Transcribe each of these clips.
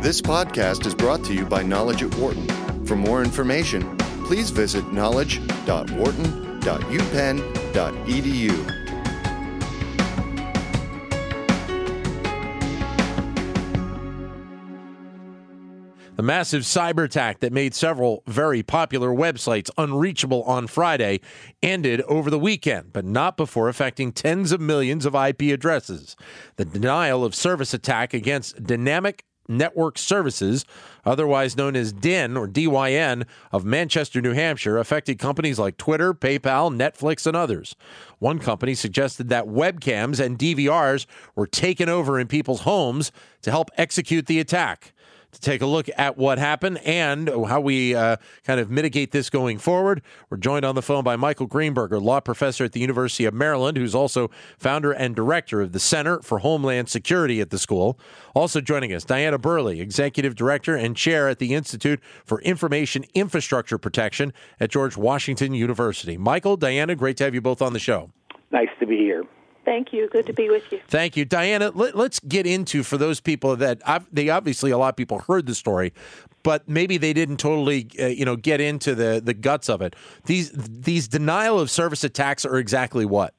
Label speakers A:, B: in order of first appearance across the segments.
A: This podcast is brought to you by Knowledge at Wharton. For more information, please visit knowledge.wharton.upenn.edu.
B: The massive cyber attack that made several very popular websites unreachable on Friday ended over the weekend, but not before affecting tens of millions of IP addresses. The denial of service attack against Dynamic Network Services, otherwise known as DIN or DYN, of Manchester, New Hampshire, affected companies like Twitter, PayPal, Netflix, and others. One company suggested that webcams and DVRs were taken over in people's homes to help execute the attack to take a look at what happened and how we uh, kind of mitigate this going forward. We're joined on the phone by Michael Greenberger, law professor at the University of Maryland, who's also founder and director of the Center for Homeland Security at the school. Also joining us, Diana Burley, executive director and chair at the Institute for Information Infrastructure Protection at George Washington University. Michael, Diana, great to have you both on the show.
C: Nice to be here.
D: Thank you. Good to be with you.
B: Thank you, Diana. Let, us get into for those people that I've, they obviously a lot of people heard the story, but maybe they didn't totally uh, you know get into the the guts of it. These these denial of service attacks are exactly what.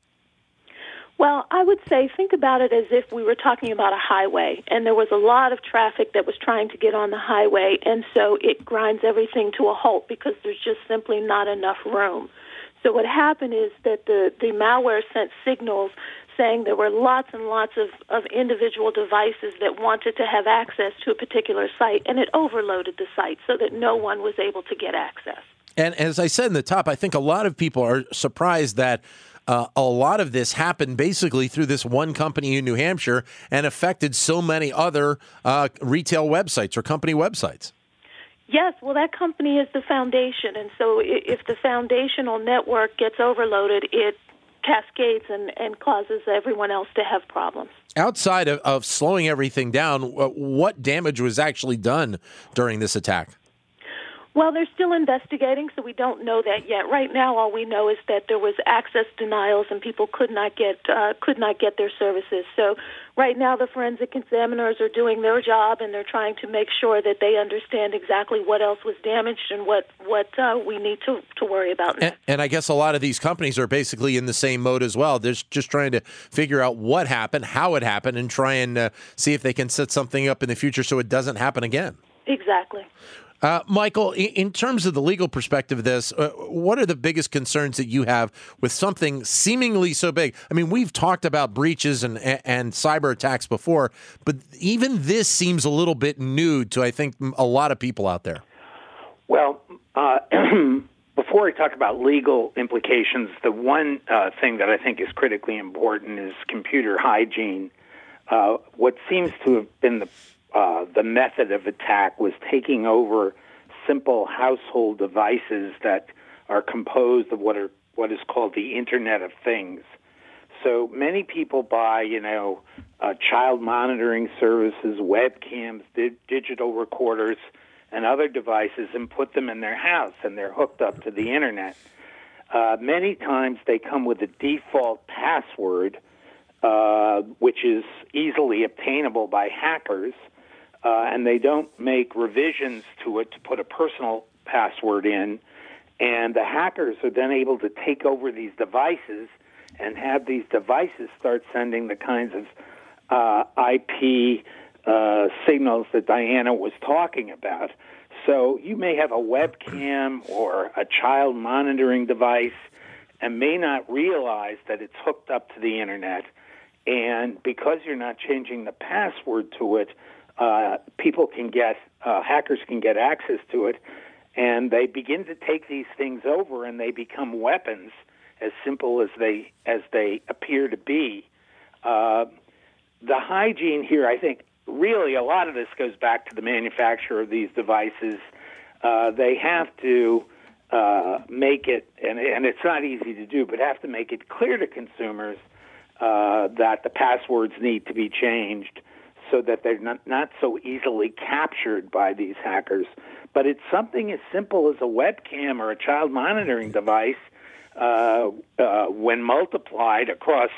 D: Well, I would say think about it as if we were talking about a highway and there was a lot of traffic that was trying to get on the highway and so it grinds everything to a halt because there's just simply not enough room. So what happened is that the, the malware sent signals saying there were lots and lots of, of individual devices that wanted to have access to a particular site, and it overloaded the site so that no one was able to get access.
B: And as I said in the top, I think a lot of people are surprised that uh, a lot of this happened basically through this one company in New Hampshire and affected so many other uh, retail websites or company websites.
D: Yes, well, that company is the foundation, and so if the foundational network gets overloaded, it cascades and, and causes everyone else to have problems.
B: Outside of, of slowing everything down, what damage was actually done during this attack?
D: Well, they're still investigating, so we don't know that yet. Right now, all we know is that there was access denials and people could not get uh, could not get their services. So, right now, the forensic examiners are doing their job and they're trying to make sure that they understand exactly what else was damaged and what what uh, we need to to worry about.
B: And, and, I guess a lot of these companies are basically in the same mode as well. They're just trying to figure out what happened, how it happened, and try and uh, see if they can set something up in the future so it doesn't happen again.
D: Exactly.
B: Uh, Michael, in terms of the legal perspective of this, uh, what are the biggest concerns that you have with something seemingly so big? I mean, we've talked about breaches and and cyber attacks before, but even this seems a little bit new to I think a lot of people out there.
C: Well, uh, before I talk about legal implications, the one uh, thing that I think is critically important is computer hygiene. Uh, what seems to have been the uh, the method of attack was taking over simple household devices that are composed of what are what is called the Internet of Things. So many people buy, you know, uh, child monitoring services, webcams, di- digital recorders, and other devices, and put them in their house, and they're hooked up to the internet. Uh, many times they come with a default password, uh, which is easily obtainable by hackers uh, and they don't make revisions to it to put a personal password in. And the hackers are then able to take over these devices and have these devices start sending the kinds of uh, IP uh, signals that Diana was talking about. So you may have a webcam or a child monitoring device and may not realize that it's hooked up to the internet. And because you're not changing the password to it, uh, people can get, uh, hackers can get access to it, and they begin to take these things over, and they become weapons as simple as they as they appear to be. Uh, the hygiene here, I think, really a lot of this goes back to the manufacturer of these devices. Uh, they have to uh, make it, and, and it's not easy to do, but have to make it clear to consumers uh, that the passwords need to be changed so that they're not, not so easily captured by these hackers. But it's something as simple as a webcam or a child monitoring device uh, uh, when multiplied across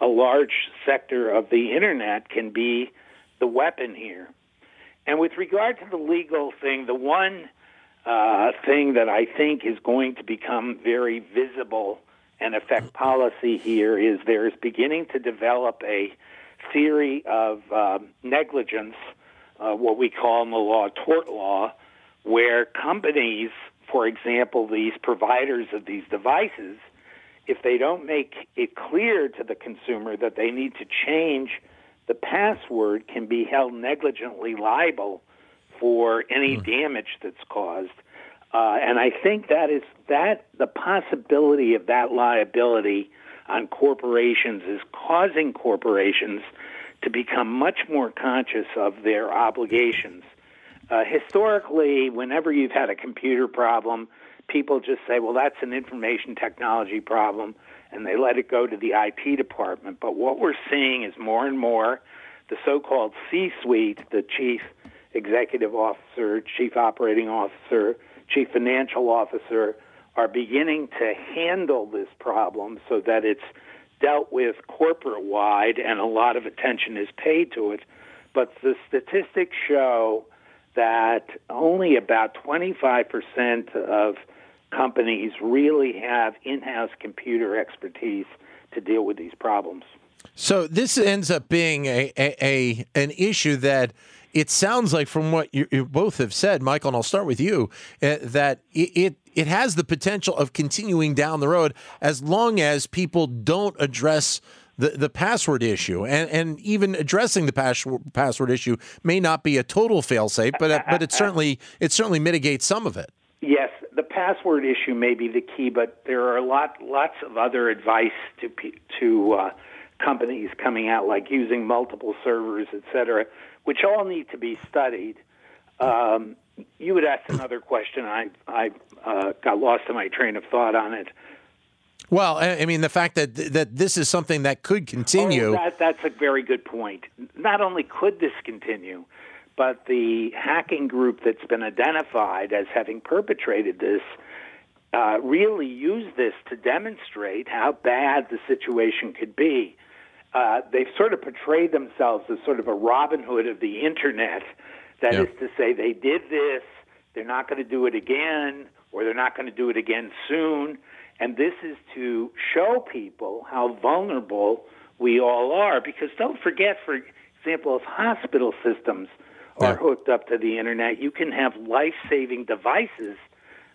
C: a large sector of the internet can be the weapon here. And with regard to the legal thing, the one uh, thing that I think is going to become very visible and affect policy here is there is beginning to develop a theory of uh, negligence, uh, what we call in the law tort law, where companies, for example, these providers of these devices, if they don't make it clear to the consumer that they need to change the password, can be held negligently liable for any mm. damage that's caused. Uh, and I think that is that the possibility of that liability on corporations is causing corporations to become much more conscious of their obligations. Uh, historically, whenever you've had a computer problem, people just say, well, that's an information technology problem, and they let it go to the IT department. But what we're seeing is more and more the so called C suite, the chief executive officer, chief operating officer, chief financial officer, are beginning to handle this problem so that it's dealt with corporate wide and a lot of attention is paid to it. But the statistics show that only about 25% of companies really have in-house computer expertise to deal with these problems.
B: So this ends up being a, a, a an issue that it sounds like from what you, you, both have said, Michael, and I'll start with you, uh, that it, it it has the potential of continuing down the road as long as people don't address the, the password issue and, and even addressing the password password issue may not be a total failsafe, but but it certainly it certainly mitigates some of it.
C: Yes, the password issue may be the key, but there are a lot lots of other advice to to uh, companies coming out, like using multiple servers, et cetera, which all need to be studied. Um, you would ask another question. I I uh, got lost in my train of thought on it.
B: Well, I mean, the fact that that this is something that could continue.
C: Oh, that, that's a very good point. Not only could this continue, but the hacking group that's been identified as having perpetrated this uh, really used this to demonstrate how bad the situation could be. Uh, they've sort of portrayed themselves as sort of a Robin Hood of the internet. That is to say, they did this, they're not going to do it again, or they're not going to do it again soon. And this is to show people how vulnerable we all are. Because don't forget, for example, if hospital systems are hooked up to the internet, you can have life saving devices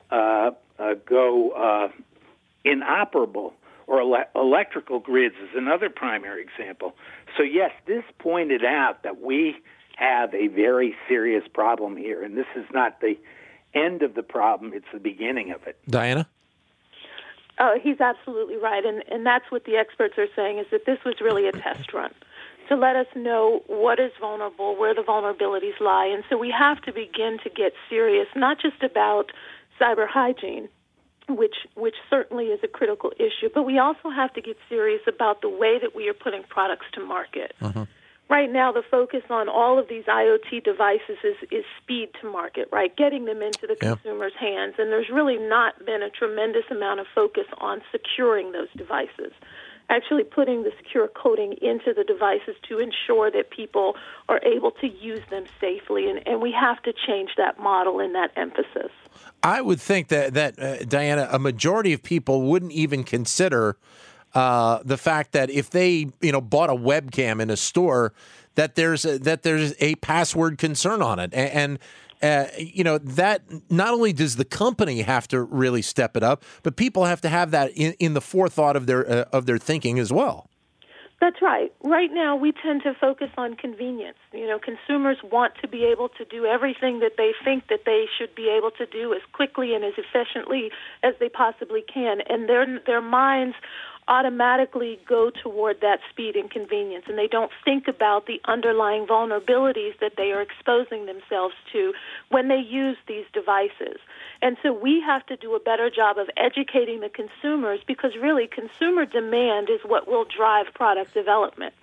C: uh, uh, go uh, inoperable. Or ele- electrical grids is another primary example. So, yes, this pointed out that we have a very serious problem here, and this is not the end of the problem, it's the beginning of it.
B: Diana?
D: Oh, he's absolutely right, and and that's what the experts are saying is that this was really a test run to let us know what is vulnerable, where the vulnerabilities lie, and so we have to begin to get serious, not just about cyber hygiene, which which certainly is a critical issue, but we also have to get serious about the way that we are putting products to market. Uh-huh right now the focus on all of these IoT devices is, is speed to market, right? Getting them into the yep. consumer's hands. And there's really not been a tremendous amount of focus on securing those devices. Actually, putting the secure coding into the devices to ensure that people are able to use them safely. And, and we have to change that model and that emphasis.
B: I would think that, that uh, Diana, a majority of people wouldn't even consider uh, the fact that if they you know bought a webcam in a store, that there's a, that there's a password concern on it, and, and uh, you know that not only does the company have to really step it up, but people have to have that in, in the forethought of their uh, of their thinking as well.
D: That's right. Right now, we tend to focus on convenience. You know, consumers want to be able to do everything that they think that they should be able to do as quickly and as efficiently as they possibly can, and their their minds automatically go toward that speed and convenience and they don't think about the underlying vulnerabilities that they are exposing themselves to when they use these devices. And so we have to do a better job of educating the consumers because really consumer demand is what will drive product development.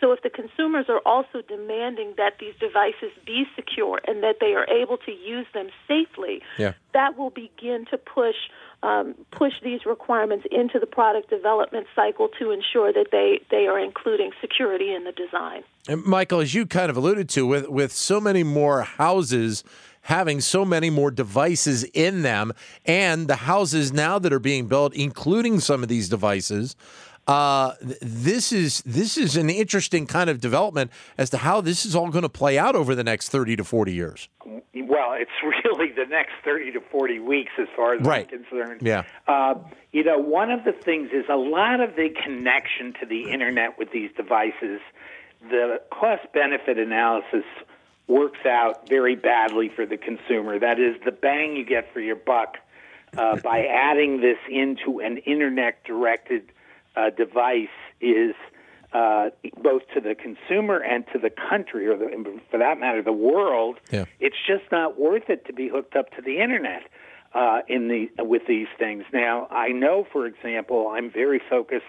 D: So if the consumers are also demanding that these devices be secure and that they are able to use them safely,
B: yeah.
D: that will begin to push um, push these requirements into the product development cycle to ensure that they, they are including security in the design.
B: And Michael, as you kind of alluded to, with with so many more houses having so many more devices in them, and the houses now that are being built, including some of these devices. Uh, this is this is an interesting kind of development as to how this is all going to play out over the next thirty to forty years.
C: Well, it's really the next thirty to forty weeks, as far as
B: right.
C: I'm concerned.
B: Yeah.
C: Uh, you know, one of the things is a lot of the connection to the internet with these devices. The cost benefit analysis works out very badly for the consumer. That is, the bang you get for your buck uh, by adding this into an internet directed uh, device is uh, both to the consumer and to the country, or the, for that matter, the world.
B: Yeah.
C: It's just not worth it to be hooked up to the internet uh, in the with these things. Now, I know, for example, I'm very focused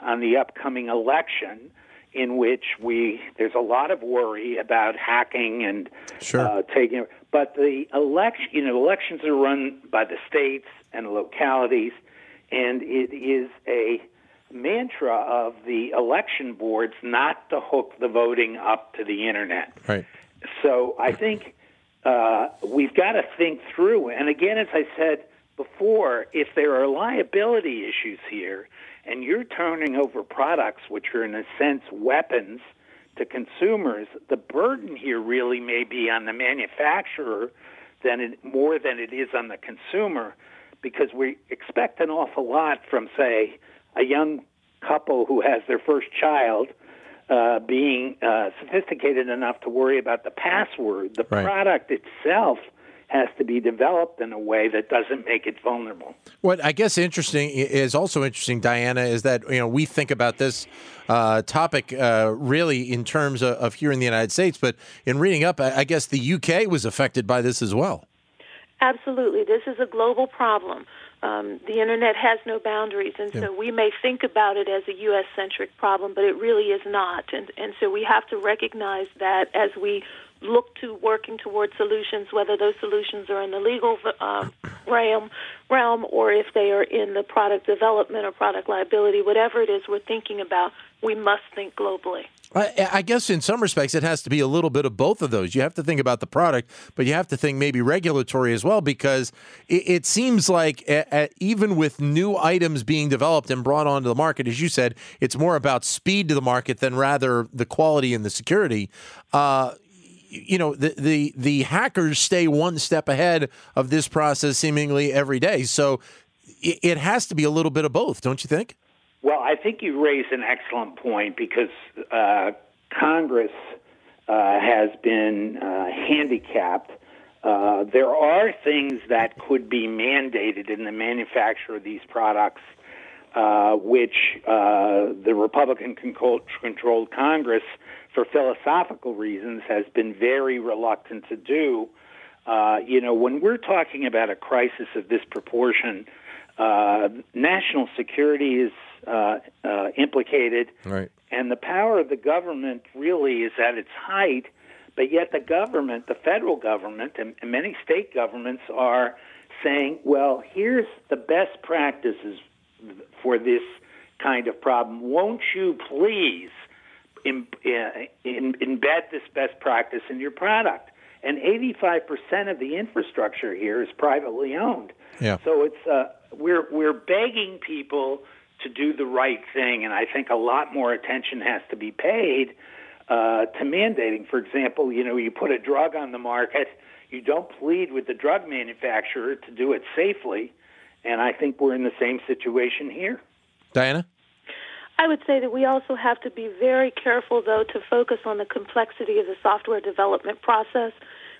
C: on the upcoming election. In which we there's a lot of worry about hacking and
B: sure.
C: uh, taking, but the election, you know, elections are run by the states and localities, and it is a mantra of the election boards not to hook the voting up to the internet.
B: Right.
C: So I think uh, we've got to think through. And again, as I said before, if there are liability issues here, and you're turning over products which are in a sense weapons to consumers, the burden here really may be on the manufacturer than it, more than it is on the consumer, because we expect an awful lot from, say, a young couple who has their first child uh, being uh, sophisticated enough to worry about the password. The
B: right.
C: product itself has to be developed in a way that doesn't make it vulnerable.
B: What I guess interesting is also interesting, Diana, is that you know we think about this uh, topic uh, really in terms of, of, here in the United States, but in reading up, I, I guess the UK was affected by this as well.
D: Absolutely, this is a global problem. Um, the internet has no boundaries, and yeah. so we may think about it as a U.S. centric problem, but it really is not. And and so we have to recognize that as we look to working toward solutions, whether those solutions are in the legal uh, realm, realm or if they are in the product development or product liability, whatever it is we're thinking about, we must think globally.
B: I, I, guess in some respects it has to be a little bit of both of those. You have to think about the product, but you have to think maybe regulatory as well, because it, it seems like a, a, even with new items being developed and brought onto the market, as you said, it's more about speed to the market than rather the quality and the security. Uh, you know the, the the hackers stay one step ahead of this process seemingly every day so it, it has to be a little bit of both don't you think
C: well i think you raise an excellent point because uh, congress uh, has been uh, handicapped uh, there are things that could be mandated in the manufacture of these products uh, which uh, the republican controlled congress for philosophical reasons, has been very reluctant to do. You know, when we're talking about a crisis of this proportion, uh, national security is uh, uh implicated,
B: right.
C: and the power of the government really is at its height. But yet, the government, the federal government, and, and many state governments are saying, "Well, here's the best practices for this kind of problem. Won't you please?" in, in, embed this best practice in your product. And 85% of the infrastructure here is privately owned.
B: Yeah.
C: So it's uh, we're we're begging people to do the right thing, and I think a lot more attention has to be paid uh, to mandating. For example, you know, you put a drug on the market, you don't plead with the drug manufacturer to do it safely, and I think we're in the same situation here.
B: Diana.
D: I would say that we also have to be very careful, though, to focus on the complexity of the software development process,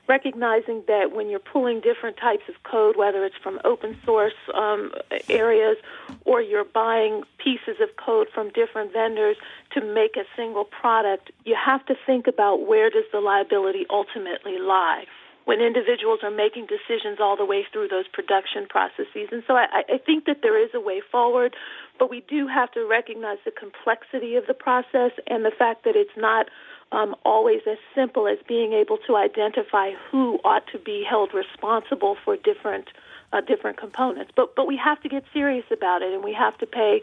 D: recognizing that when you're pulling different types of code, whether it's from open source um, areas or you're buying pieces of code from different vendors to make a single product, you have to think about where does the liability ultimately lie. when individuals are making decisions all the way through those production processes. And so I, I think that there is a way forward, but we do have to recognize the complexity of the process and the fact that it's not um, always as simple as being able to identify who ought to be held responsible for different uh, different components. But but we have to get serious about it, and we have to pay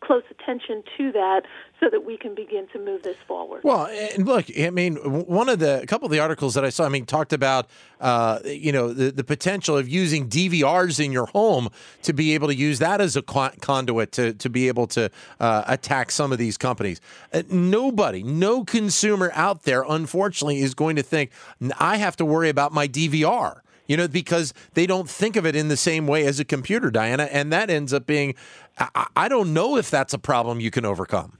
D: close attention to that so that we can begin to move this forward.
B: Well, and look, I mean, one of the a couple of the articles that I saw, I mean, talked about uh, you know the, the potential of using DVRs in your home to be able to use that as a conduit to to be able to uh, attack some of these companies. Uh, nobody, no consumer out there, unfortunately, is going to think I have to worry about my DVR you know, because they don't think of it in the same way as a computer, Diana. And that ends up being, I, I don't know if that's a problem you can overcome.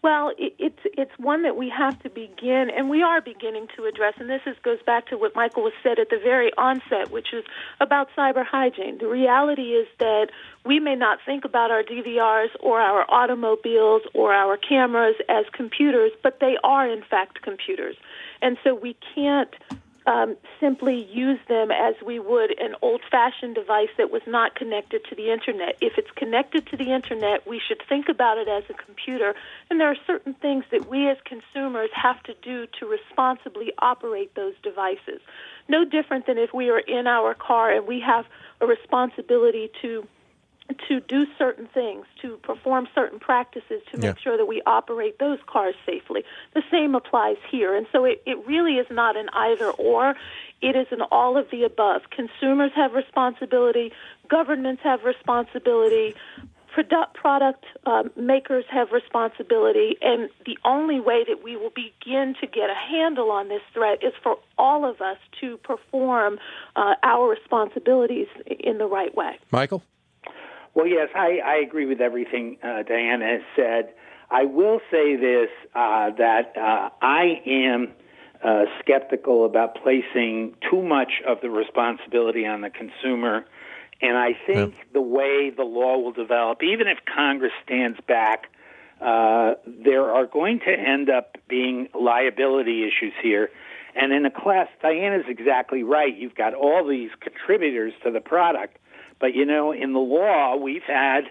D: Well, it, it's it's one that we have to begin, and we are beginning to address. And this is, goes back to what Michael was said at the very onset, which is about cyber hygiene. The reality is that we may not think about our DVRs or our automobiles or our cameras as computers, but they are in fact computers, and so we can't um, simply use them as we would an old fashioned device that was not connected to the internet. If it's connected to the internet, we should think about it as a computer. And there are certain things that we as consumers have to do to responsibly operate those devices. No different than if we are in our car and we have a responsibility to to do certain things, to perform certain practices to make yeah. sure that we operate those cars safely. The same applies here. And so it, it really is not an either or, it is an all of the above. Consumers have responsibility, governments have responsibility, product, product um, makers have responsibility, and the only way that we will begin to get a handle on this threat is for all of us to perform uh, our responsibilities in the right way.
B: Michael?
C: Well, yes, I, I agree with everything uh, Diana has said. I will say this uh, that uh, I am uh, skeptical about placing too much of the responsibility on the consumer. And I think yeah. the way the law will develop, even if Congress stands back, uh, there are going to end up being liability issues here. And in a class, Diana's exactly right. You've got all these contributors to the product but you know, in the law, we've had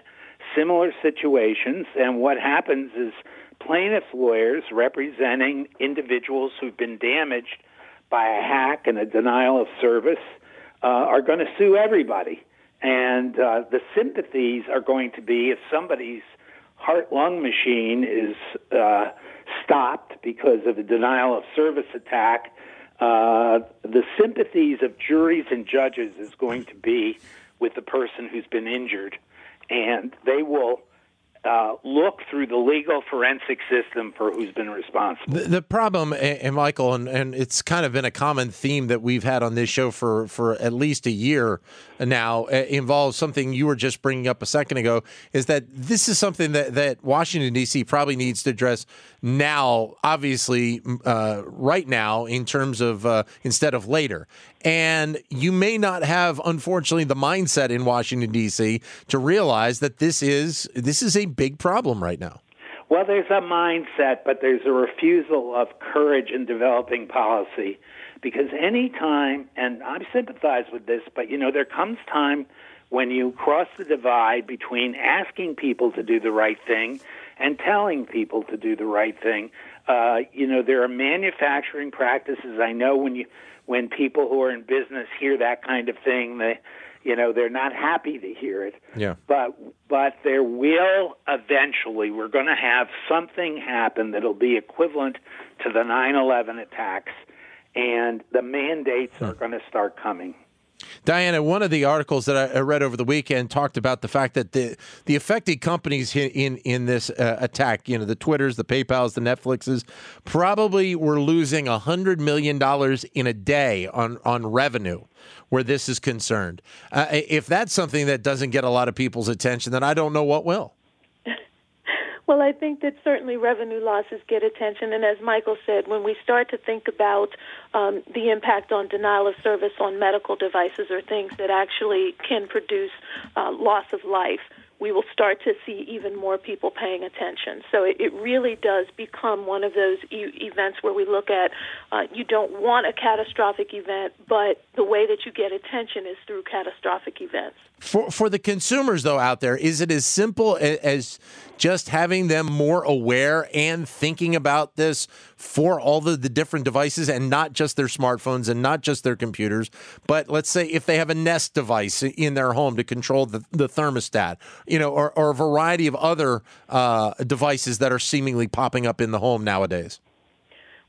C: similar situations, and what happens is plaintiffs' lawyers representing individuals who've been damaged by a hack and a denial of service uh, are going to sue everybody. And uh, the sympathies are going to be if somebody's heart lung machine is uh, stopped because of a denial of service attack. Uh, the sympathies of juries and judges is going to be with the person who's been injured, and they will uh, look through the legal forensic system for who's been responsible.
B: The, the problem, and Michael, and, and, it's kind of been a common theme that we've had on this show for, for at least a year now, involves something you were just bringing up a second ago, is that this is something that, that Washington, D.C. probably needs to address now, obviously, uh, right now, in terms of uh, instead of later. And you may not have, unfortunately, the mindset in Washington D.C. to realize that this is this is a big problem right now.
C: Well, there's a mindset, but there's a refusal of courage in developing policy. Because any time, and I sympathize with this, but you know, there comes time when you cross the divide between asking people to do the right thing and telling people to do the right thing. Uh, you know, there are manufacturing practices. I know when you when people who are in business hear that kind of thing, they you know they're not happy to hear it.
B: Yeah.
C: But but there will eventually we're going to have something happen that'll be equivalent to the 9/11 attacks, and the mandates are going to start coming.
B: Diana, one of the articles that I read over the weekend talked about the fact that the the affected companies in in this uh, attack, you know, the Twitters, the PayPal's, the Netflixes, probably were losing hundred million dollars in a day on on revenue where this is concerned. Uh, if that's something that doesn't get a lot of people's attention, then I don't know what will.
D: Well, I think that certainly revenue losses get attention, and as Michael said, when we start to think about um, the impact on denial of service on medical devices or things that actually can produce uh, loss of life, we will start to see even more people paying attention. So it, it really does become one of those e- events where we look at uh, you don't want a catastrophic event, but the way that you get attention is through catastrophic events.
B: For for the consumers though out there, is it as simple as just having them more aware and thinking about this for all the, the different devices and not just their smartphones and not just their computers, but let's say if they have a Nest device in their home to control the, the thermostat, you know, or, or a variety of other uh, devices that are seemingly popping up in the home nowadays.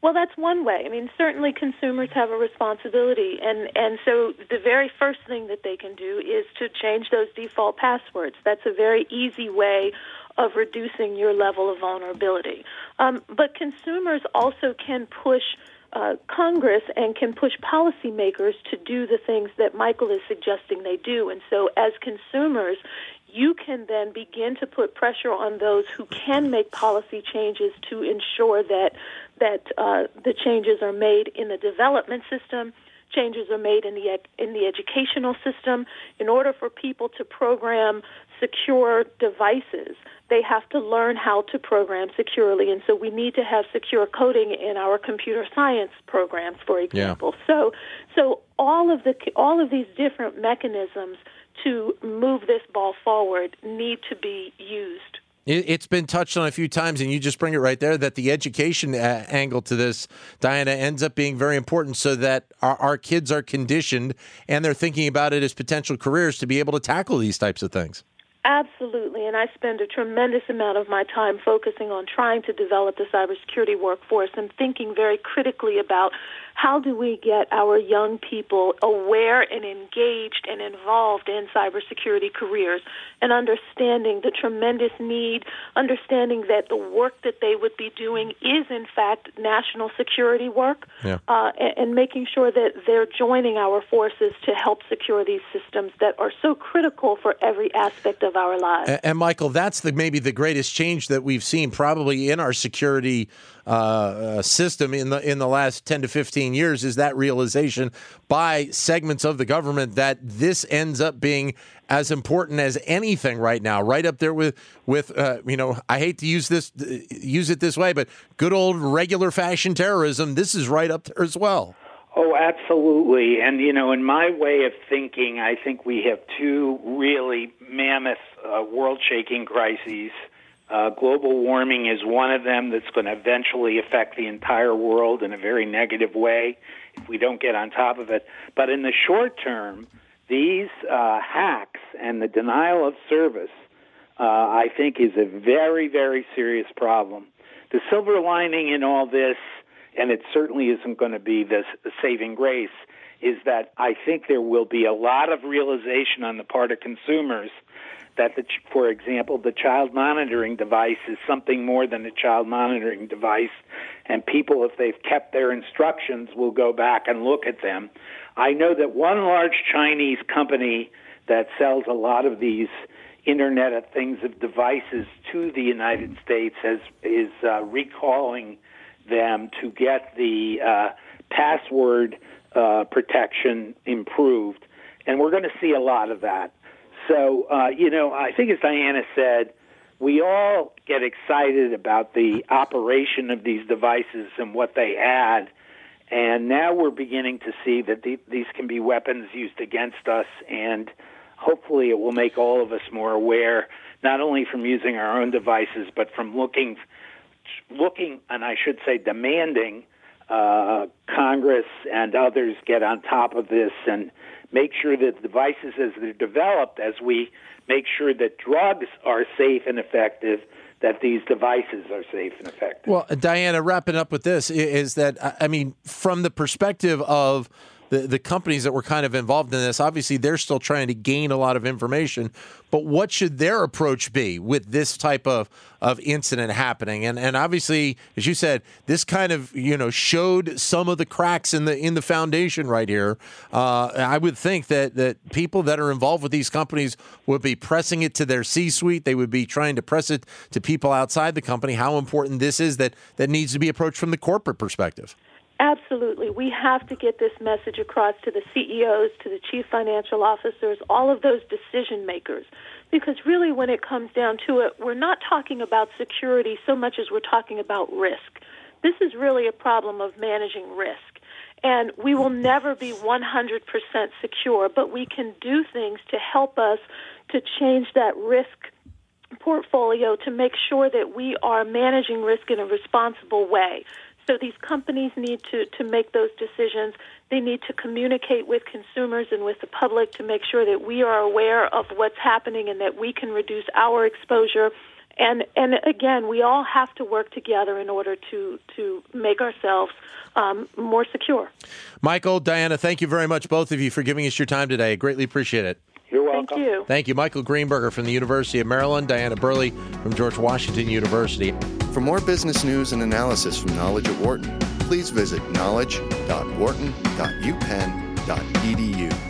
D: Well, that's one way. I mean, certainly consumers have a responsibility, and and so the very first thing that they can do is to change those default passwords. That's a very easy way of reducing your level of vulnerability. Um, but consumers also can push. Uh, Congress and can push policymakers to do the things that Michael is suggesting they do. And so, as consumers, you can then begin to put pressure on those who can make policy changes to ensure that that uh, the changes are made in the development system, changes are made in the in the educational system. In order for people to program secure devices, they have to learn how to program securely, and so we need to have secure coding in our computer science programs, for example. Yeah. So, so all of the all of these different mechanisms to move this ball forward need to be used.
B: It's been touched on a few times, and you just bring it right there that the education uh, angle to this, Diana, ends up being very important so that our, our, kids are conditioned and they're thinking about it as potential careers to be able to tackle these types of things.
D: Absolutely, and I spend a tremendous amount of my time focusing on trying to develop the cybersecurity workforce and thinking very critically about how do we get our young people aware and engaged and involved in cybersecurity careers and understanding the tremendous need, understanding that the work that they would be doing is in fact national security work, yeah. uh, and, and making sure that they're joining our forces to help secure these systems that are so critical for every aspect of our lives.
B: And, and Michael, that's the maybe the greatest change that we've seen probably in our security uh, uh, system in the in the last 10 to 15 years is that realization by segments of the government that this ends up being as important as anything right now. Right up there with with uh, you know I hate to use this use it this way but good old regular fashion terrorism this is right up there as well.
C: Oh, absolutely. And, you know, in my way of thinking, I think we have two really mammoth uh, world shaking crises uh, global warming is one of them that's going to eventually affect the entire world in a very negative way if we don't get on top of it. But in the short term, these uh, hacks and the denial of service, uh, I think, is a very, very serious problem. The silver lining in all this, and it certainly isn't going to be the saving grace, is that I think there will be a lot of realization on the part of consumers that, the, for example, the child monitoring device is something more than a child monitoring device, and people, if they've kept their instructions, will go back and look at them. I know that one large Chinese company that sells a lot of these Internet of Things of devices to the United States has is uh, recalling them to get the uh, password uh, protection improved, and we're going to see a lot of that. So, uh, you know, I think as Diana said, we all get excited about the operation of these devices and what they add. And now we're beginning to see that the, these can be weapons used against us, and hopefully it will make all of us more aware, not only from using our own devices, but from looking, looking, and I should say, demanding uh, Congress and others get on top of this and make sure that devices as they're developed, as we make sure that drugs are safe and effective, that these devices are safe and effective.
B: Well, Diana, wrapping up with this is that, I mean, from the perspective of the, the companies that were kind of involved in this, obviously they're still trying to gain a lot of information. But what should their approach be with this type of, of incident happening? And and obviously, as you said, this kind of you know showed some of the cracks in the in the foundation right here. Uh, I would think that that people that are involved with these companies would be pressing it to their C-suite. They would be trying to press it to people outside the company. How important this is that that needs to be approached from the corporate perspective.
D: Absolutely. We have to get this message across to the CEOs, to the chief financial officers, all of those decision makers. Because really, when it comes down to it, we're not talking about security so much as we're talking about risk. This is really a problem of managing risk. And we will never be 100% secure, but we can do things to help us to change that risk portfolio to make sure that we are managing risk in a responsible way. So these companies need to, to make those decisions. They need to communicate with consumers and with the public to make sure that we are aware of what's happening and that we can reduce our exposure. And and again, we all have to work together in order to to make ourselves um, more secure.
B: Michael, Diana, thank you very much, both of you, for giving us your time today. I greatly appreciate it.
C: You're welcome.
D: Thank you.
B: Thank you, Michael Greenberger from the University of Maryland, Diana Burley from George Washington University.
A: For more business news and analysis from Knowledge at Wharton, please visit knowledge.wharton.upenn.edu.